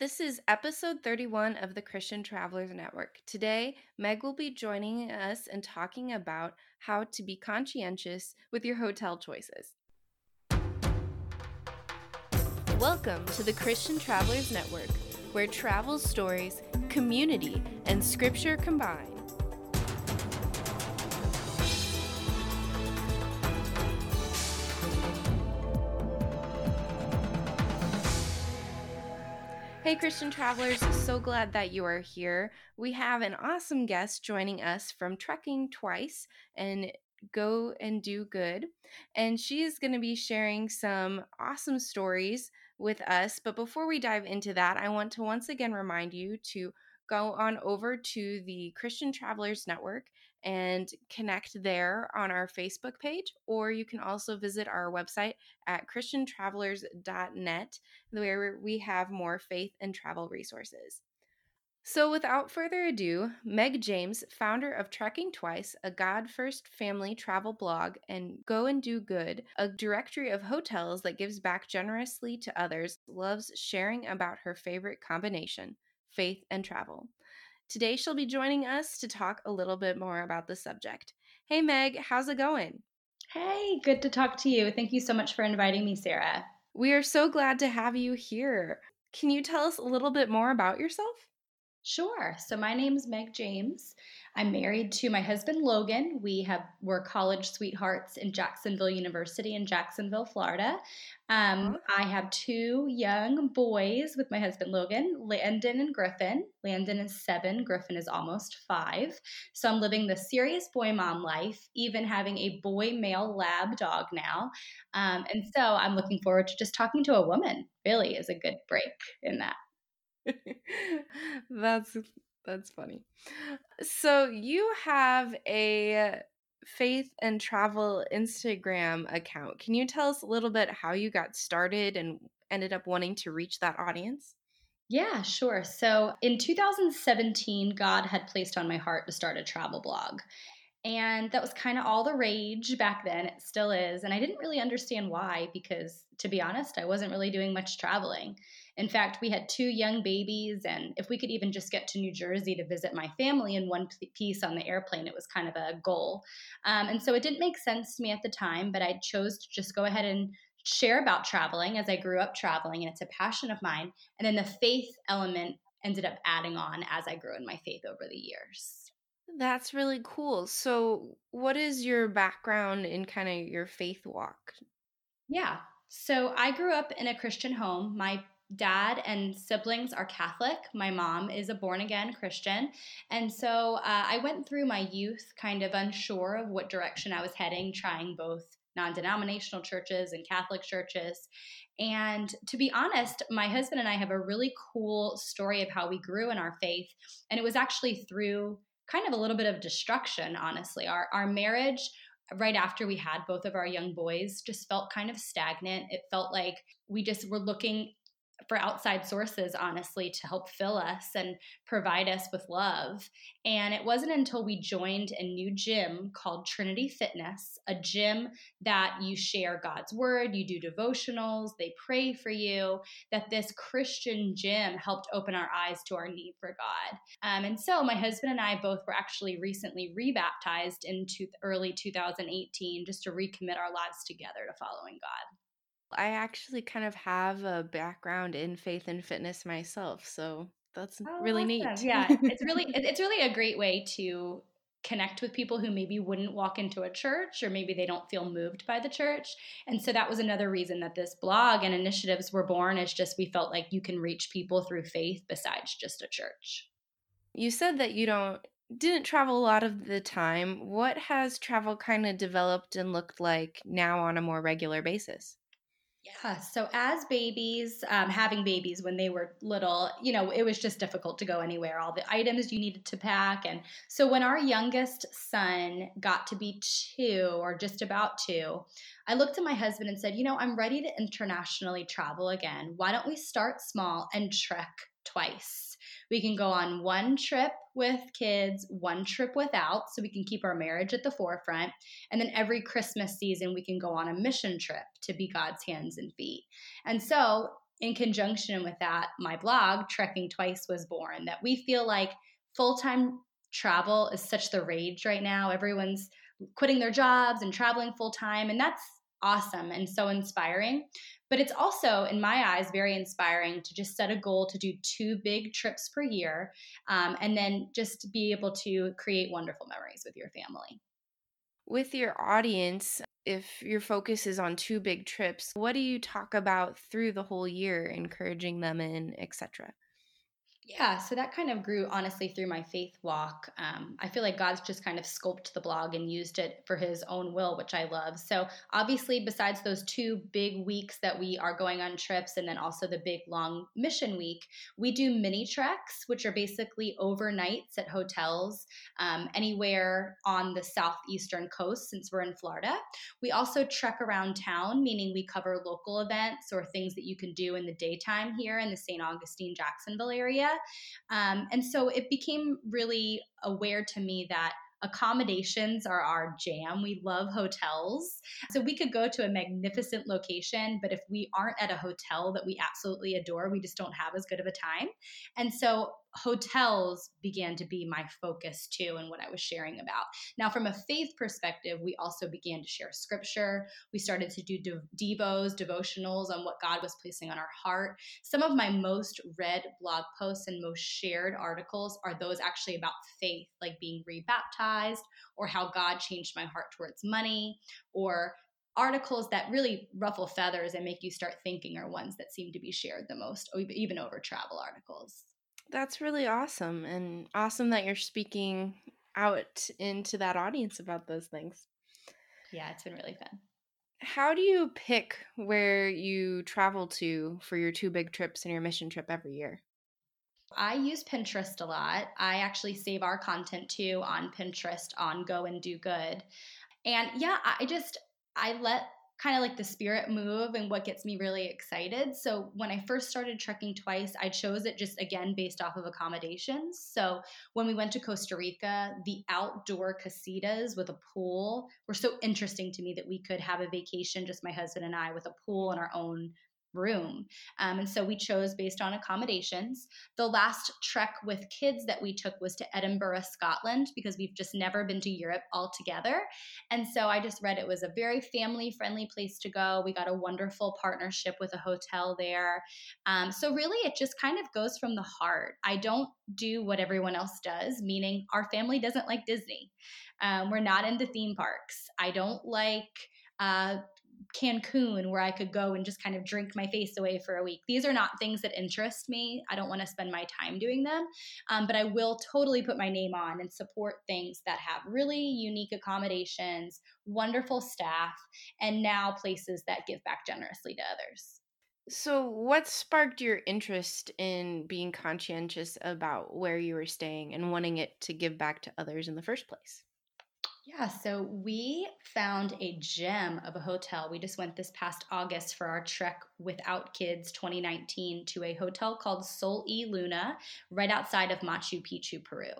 This is episode 31 of the Christian Travelers Network. Today, Meg will be joining us and talking about how to be conscientious with your hotel choices. Welcome to the Christian Travelers Network, where travel stories, community, and scripture combine. Hey, Christian travelers, so glad that you are here. We have an awesome guest joining us from Trekking Twice and Go and Do Good. And she is going to be sharing some awesome stories with us. But before we dive into that, I want to once again remind you to go on over to the Christian Travelers Network and connect there on our Facebook page, or you can also visit our website at christiantravelers.net, where we have more faith and travel resources. So, without further ado, Meg James, founder of Trekking Twice, a God First family travel blog, and Go and Do Good, a directory of hotels that gives back generously to others, loves sharing about her favorite combination faith and travel. Today, she'll be joining us to talk a little bit more about the subject. Hey, Meg, how's it going? Hey, good to talk to you. Thank you so much for inviting me, Sarah. We are so glad to have you here. Can you tell us a little bit more about yourself? Sure. So my name is Meg James. I'm married to my husband Logan. We have we're college sweethearts in Jacksonville University in Jacksonville, Florida. Um, I have two young boys with my husband Logan, Landon and Griffin. Landon is seven, Griffin is almost five. So I'm living the serious boy mom life, even having a boy male lab dog now. Um, and so I'm looking forward to just talking to a woman. Really is a good break in that. that's that's funny. So you have a faith and travel Instagram account. Can you tell us a little bit how you got started and ended up wanting to reach that audience? Yeah, sure. So in 2017, God had placed on my heart to start a travel blog. And that was kind of all the rage back then. It still is. And I didn't really understand why, because to be honest, I wasn't really doing much traveling. In fact, we had two young babies, and if we could even just get to New Jersey to visit my family in one piece on the airplane, it was kind of a goal. Um, and so it didn't make sense to me at the time, but I chose to just go ahead and share about traveling as I grew up traveling, and it's a passion of mine. And then the faith element ended up adding on as I grew in my faith over the years. That's really cool. So, what is your background in kind of your faith walk? Yeah. So, I grew up in a Christian home. My dad and siblings are Catholic. My mom is a born again Christian. And so uh, I went through my youth kind of unsure of what direction I was heading, trying both non denominational churches and Catholic churches. And to be honest, my husband and I have a really cool story of how we grew in our faith. And it was actually through kind of a little bit of destruction, honestly. Our, our marriage, right after we had both of our young boys, just felt kind of stagnant. It felt like we just were looking for outside sources, honestly, to help fill us and provide us with love. And it wasn't until we joined a new gym called Trinity Fitness, a gym that you share God's word, you do devotionals, they pray for you, that this Christian gym helped open our eyes to our need for God. Um, and so my husband and I both were actually recently rebaptized in early 2018 just to recommit our lives together to following God. I actually kind of have a background in faith and fitness myself, so that's oh, really awesome. neat. yeah, it's really it's really a great way to connect with people who maybe wouldn't walk into a church or maybe they don't feel moved by the church. And so that was another reason that this blog and initiatives were born is just we felt like you can reach people through faith besides just a church. You said that you don't didn't travel a lot of the time. What has travel kind of developed and looked like now on a more regular basis? Yeah. So as babies, um, having babies when they were little, you know, it was just difficult to go anywhere. All the items you needed to pack, and so when our youngest son got to be two or just about two, I looked at my husband and said, "You know, I'm ready to internationally travel again. Why don't we start small and trek twice?" We can go on one trip with kids, one trip without, so we can keep our marriage at the forefront. And then every Christmas season, we can go on a mission trip to be God's hands and feet. And so in conjunction with that, my blog, Trekking Twice, was born. That we feel like full time travel is such the rage right now. Everyone's quitting their jobs and traveling full time, and that's awesome and so inspiring. But it's also, in my eyes, very inspiring to just set a goal to do two big trips per year um, and then just be able to create wonderful memories with your family. With your audience, if your focus is on two big trips, what do you talk about through the whole year, encouraging them in, etc.? Yeah, so that kind of grew honestly through my faith walk. Um, I feel like God's just kind of sculpted the blog and used it for his own will, which I love. So, obviously, besides those two big weeks that we are going on trips and then also the big long mission week, we do mini treks, which are basically overnights at hotels um, anywhere on the southeastern coast since we're in Florida. We also trek around town, meaning we cover local events or things that you can do in the daytime here in the St. Augustine, Jacksonville area. Um, and so it became really aware to me that accommodations are our jam. We love hotels. So we could go to a magnificent location, but if we aren't at a hotel that we absolutely adore, we just don't have as good of a time. And so hotels began to be my focus too and what I was sharing about. Now, from a faith perspective, we also began to share scripture. We started to do devos, devotionals on what God was placing on our heart. Some of my most read blog posts and most shared articles are those actually about faith, like being rebaptized or how God changed my heart towards money or articles that really ruffle feathers and make you start thinking are ones that seem to be shared the most, even over travel articles. That's really awesome and awesome that you're speaking out into that audience about those things. Yeah, it's been really fun. How do you pick where you travel to for your two big trips and your mission trip every year? I use Pinterest a lot. I actually save our content too on Pinterest on Go and Do Good. And yeah, I just I let kind of like the spirit move and what gets me really excited. So when I first started trekking twice, I chose it just again based off of accommodations. So when we went to Costa Rica, the outdoor casitas with a pool were so interesting to me that we could have a vacation, just my husband and I, with a pool and our own room. Um, and so we chose based on accommodations. The last trek with kids that we took was to Edinburgh, Scotland, because we've just never been to Europe all together. And so I just read it was a very family friendly place to go. We got a wonderful partnership with a hotel there. Um, so really, it just kind of goes from the heart. I don't do what everyone else does, meaning our family doesn't like Disney. Um, we're not into theme parks. I don't like uh, Cancun where I could go and just kind of drink my face away for a week. These are not things that interest me. I don't want to spend my time doing them, um, but I will totally put my name on and support things that have really unique accommodations, wonderful staff, and now places that give back generously to others. So, what sparked your interest in being conscientious about where you were staying and wanting it to give back to others in the first place? Yeah, so we found a gem of a hotel. We just went this past August for our trek without kids 2019 to a hotel called Sol y Luna right outside of Machu Picchu, Peru.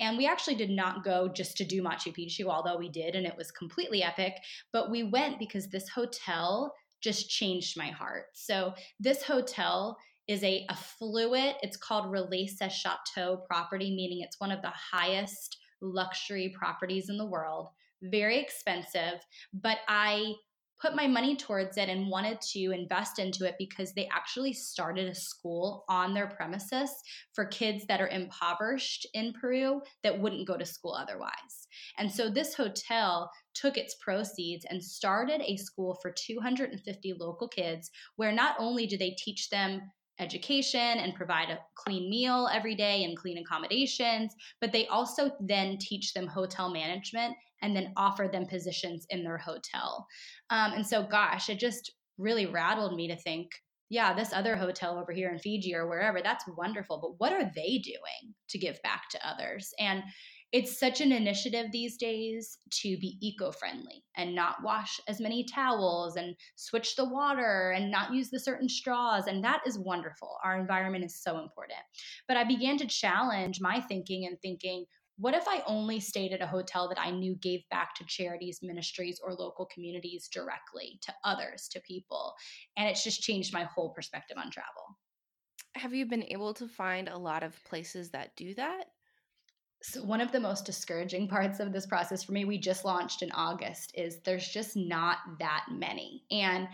And we actually did not go just to do Machu Picchu, although we did, and it was completely epic. But we went because this hotel just changed my heart. So this hotel is a affluent, it's called Relais Chateau property, meaning it's one of the highest luxury properties in the world, very expensive, but I put my money towards it and wanted to invest into it because they actually started a school on their premises for kids that are impoverished in Peru that wouldn't go to school otherwise. And so this hotel took its proceeds and started a school for 250 local kids where not only do they teach them education and provide a clean meal every day and clean accommodations, but they also then teach them hotel management and then offer them positions in their hotel. Um, and so, gosh, it just really rattled me to think, yeah, this other hotel over here in Fiji or wherever, that's wonderful, but what are they doing to give back to others? And it's such an initiative these days to be eco-friendly and not wash as many towels and switch the water and not use the certain straws and that is wonderful our environment is so important but i began to challenge my thinking and thinking what if I only stayed at a hotel that I knew gave back to charities, ministries, or local communities directly to others, to people? And it's just changed my whole perspective on travel. Have you been able to find a lot of places that do that? So, one of the most discouraging parts of this process for me, we just launched in August, is there's just not that many. And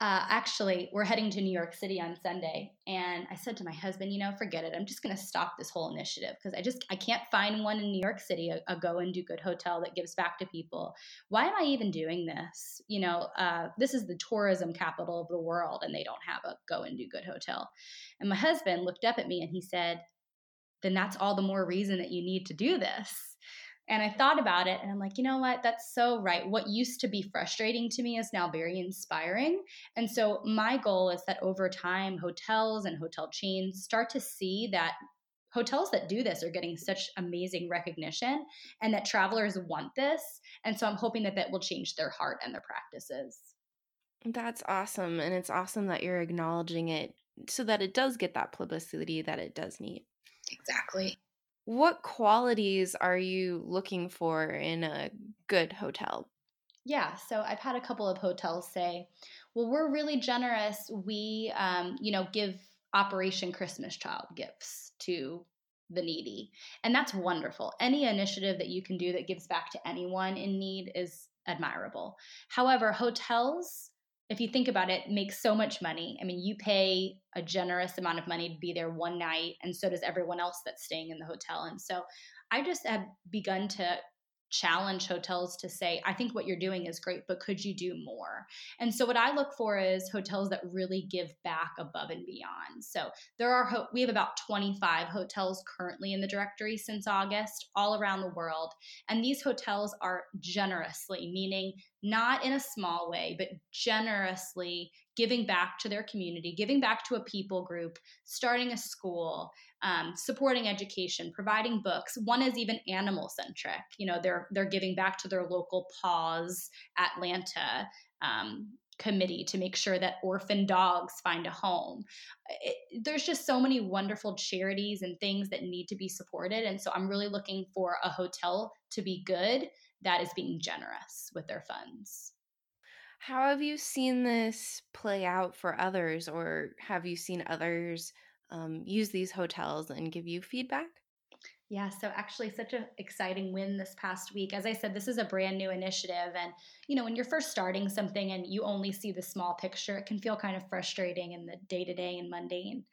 uh, actually, we're heading to New York City on Sunday, and I said to my husband, you know, forget it. I'm just going to stop this whole initiative because I just I can't find one in New York City, a, a, go and do good hotel that gives back to people. Why am I even doing this? You know, uh, this is the tourism capital of the world, and they don't have a go and do good hotel. And my husband looked up at me and he said, then that's all the more reason that you need to do this and I thought about it and I'm like, you know what? That's so right. What used to be frustrating to me is now very inspiring. And so my goal is that over time, hotels and hotel chains start to see that hotels that do this are getting such amazing recognition and that travelers want this. And so I'm hoping that that will change their heart and their practices. That's awesome. And it's awesome that you're acknowledging it so that it does get that publicity that it does need. Exactly. What qualities are you looking for in a good hotel? Yeah, so I've had a couple of hotels say, "Well, we're really generous. We, um, you know, give Operation Christmas Child gifts to the needy," and that's wonderful. Any initiative that you can do that gives back to anyone in need is admirable. However, hotels if you think about it, makes so much money. I mean, you pay a generous amount of money to be there one night, and so does everyone else that's staying in the hotel. And so I just have begun to challenge hotels to say, I think what you're doing is great, but could you do more? And so what I look for is hotels that really give back above and beyond. So there are ho- we have about 25 hotels currently in the directory since August all around the world, and these hotels are generously, meaning not in a small way, but generously giving back to their community, giving back to a people group, starting a school, um, supporting education, providing books. One is even animal centric. You know, they're they're giving back to their local Paws Atlanta. Um, committee to make sure that orphan dogs find a home. It, there's just so many wonderful charities and things that need to be supported. And so I'm really looking for a hotel to be good that is being generous with their funds. How have you seen this play out for others, or have you seen others um, use these hotels and give you feedback? Yeah, so actually, such an exciting win this past week. As I said, this is a brand new initiative. And, you know, when you're first starting something and you only see the small picture, it can feel kind of frustrating in the day to day and mundane.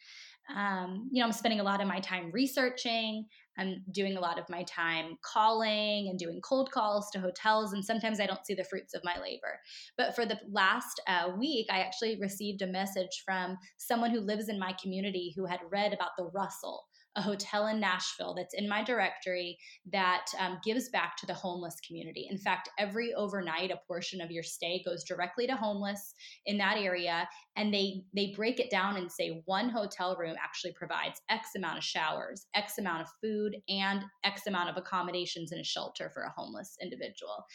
Um, you know, I'm spending a lot of my time researching. I'm doing a lot of my time calling and doing cold calls to hotels, and sometimes I don't see the fruits of my labor. But for the last uh, week, I actually received a message from someone who lives in my community who had read about the Russell, a hotel in Nashville that's in my directory that um, gives back to the homeless community. In fact, every overnight, a portion of your stay goes directly to homeless in that area, and they they break it down and say one hotel room actually provides X amount of showers, X amount of food, and X amount of accommodations in a shelter for a homeless individual.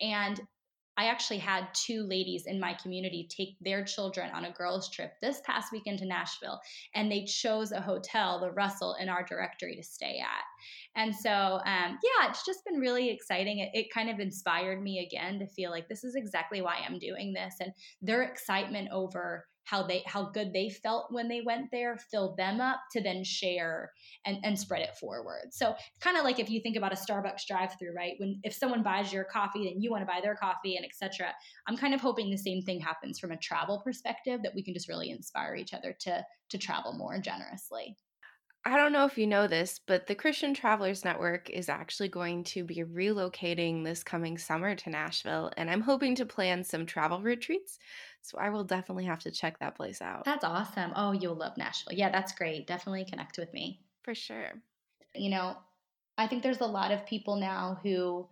And I actually had two ladies in my community take their children on a girls' trip this past weekend to Nashville, and they chose a hotel, the Russell, in our directory to stay at. And so, um, yeah, it's just been really exciting. It, it kind of inspired me again to feel like this is exactly why I'm doing this, and their excitement over how they how good they felt when they went there fill them up to then share and, and spread it forward. So kind of like if you think about a starbucks drive through right? When if someone buys your coffee then you want to buy their coffee and etc i'm kind of hoping the same thing happens from a travel perspective that we can just really inspire each other to to travel more generously I don't know if you know this, but the Christian Travelers Network is actually going to be relocating this coming summer to Nashville, and I'm hoping to plan some travel retreats. So I will definitely have to check that place out. That's awesome. Oh, you'll love Nashville. Yeah, that's great. Definitely connect with me. For sure. You know, I think there's a lot of people now who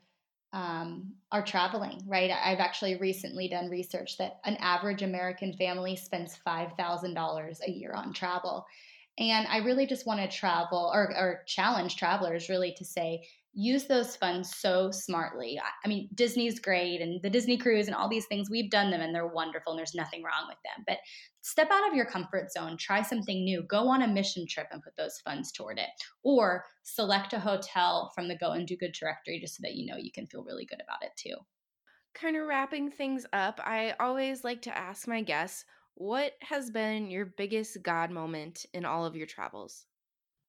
um, are traveling, right? I've actually recently done research that an average American family spends $5,000 a year on travel. And I really just want to travel or, or challenge travelers really to say, use those funds so smartly. I mean, Disney's great and the Disney cruise and all these things, we've done them and they're wonderful and there's nothing wrong with them. But step out of your comfort zone, try something new, go on a mission trip and put those funds toward it. Or select a hotel from the Go and Do Good directory just so that you know you can feel really good about it too. Kind of wrapping things up, I always like to ask my guests what has been your biggest God moment in all of your travels?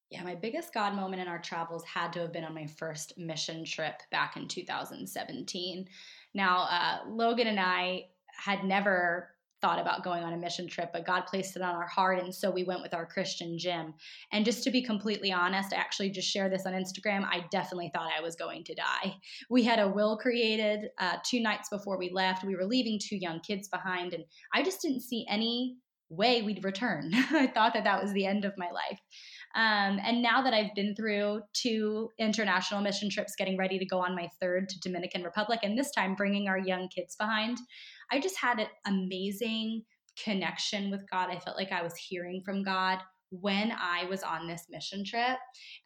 Yeah, my biggest God moment in our travels had to have been on my first mission trip back in 2017. Now, uh, Logan and I had never thought about going on a mission trip, but God placed it on our heart. And so we went with our Christian gym. And just to be completely honest, I actually just share this on Instagram. I definitely thought I was going to die. We had a will created uh, two nights before we left. We were leaving two young kids behind, and I just didn't see any way we'd return. I thought that that was the end of my life. Um, and now that I've been through two international mission trips, getting ready to go on my third to Dominican Republic, and this time bringing our young kids behind, I just had an amazing connection with God. I felt like I was hearing from God when I was on this mission trip.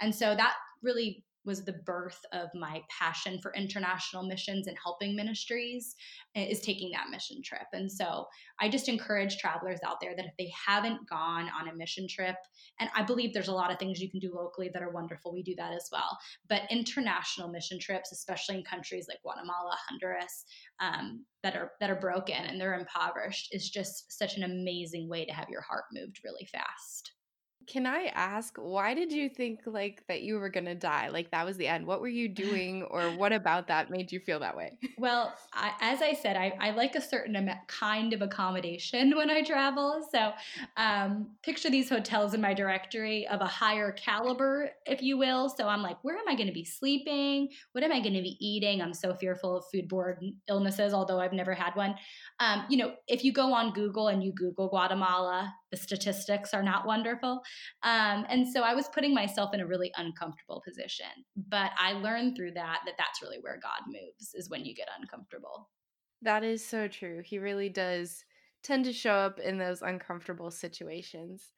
And so that really was the birth of my passion for international missions and helping ministries is taking that mission trip. And so I just encourage travelers out there that if they haven't gone on a mission trip, and I believe there's a lot of things you can do locally that are wonderful. We do that as well. But international mission trips, especially in countries like Guatemala, Honduras, um, that are that are broken and they're impoverished, is just such an amazing way to have your heart moved really fast. Can I ask why did you think like that you were gonna die? Like that was the end. What were you doing, or what about that made you feel that way? Well, I, as I said, I, I like a certain kind of accommodation when I travel. So, um, picture these hotels in my directory of a higher caliber, if you will. So I'm like, where am I going to be sleeping? What am I going to be eating? I'm so fearful of foodborne illnesses, although I've never had one. Um, you know, if you go on Google and you Google Guatemala, the statistics are not wonderful. Um, and so I was putting myself in a really uncomfortable position. But I learned through that that that's really where God moves, is when you get uncomfortable. That is so true. He really does tend to show up in those uncomfortable situations.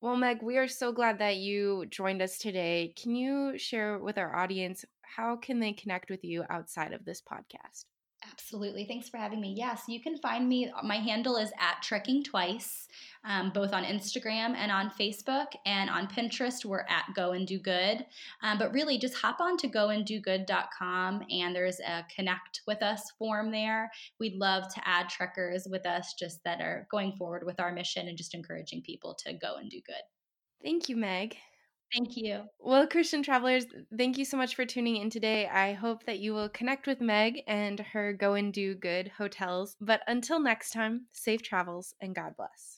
Well, Meg, we are so glad that you joined us today. Can you share with our audience how can they connect with you outside of this podcast? Absolutely. Thanks for having me. Yes, you can find me. My handle is at Trekking Twice, um, both on Instagram and on Facebook. And on Pinterest, we're at Go and Do Good. Um, but really, just hop on to goanddogood.com and there's a connect with us form there. We'd love to add trekkers with us just that are going forward with our mission and just encouraging people to go and do good. Thank you, Meg. Thank you. Well, Christian travelers, thank you so much for tuning in today. I hope that you will connect with Meg and her go and do good hotels. But until next time, safe travels and God bless.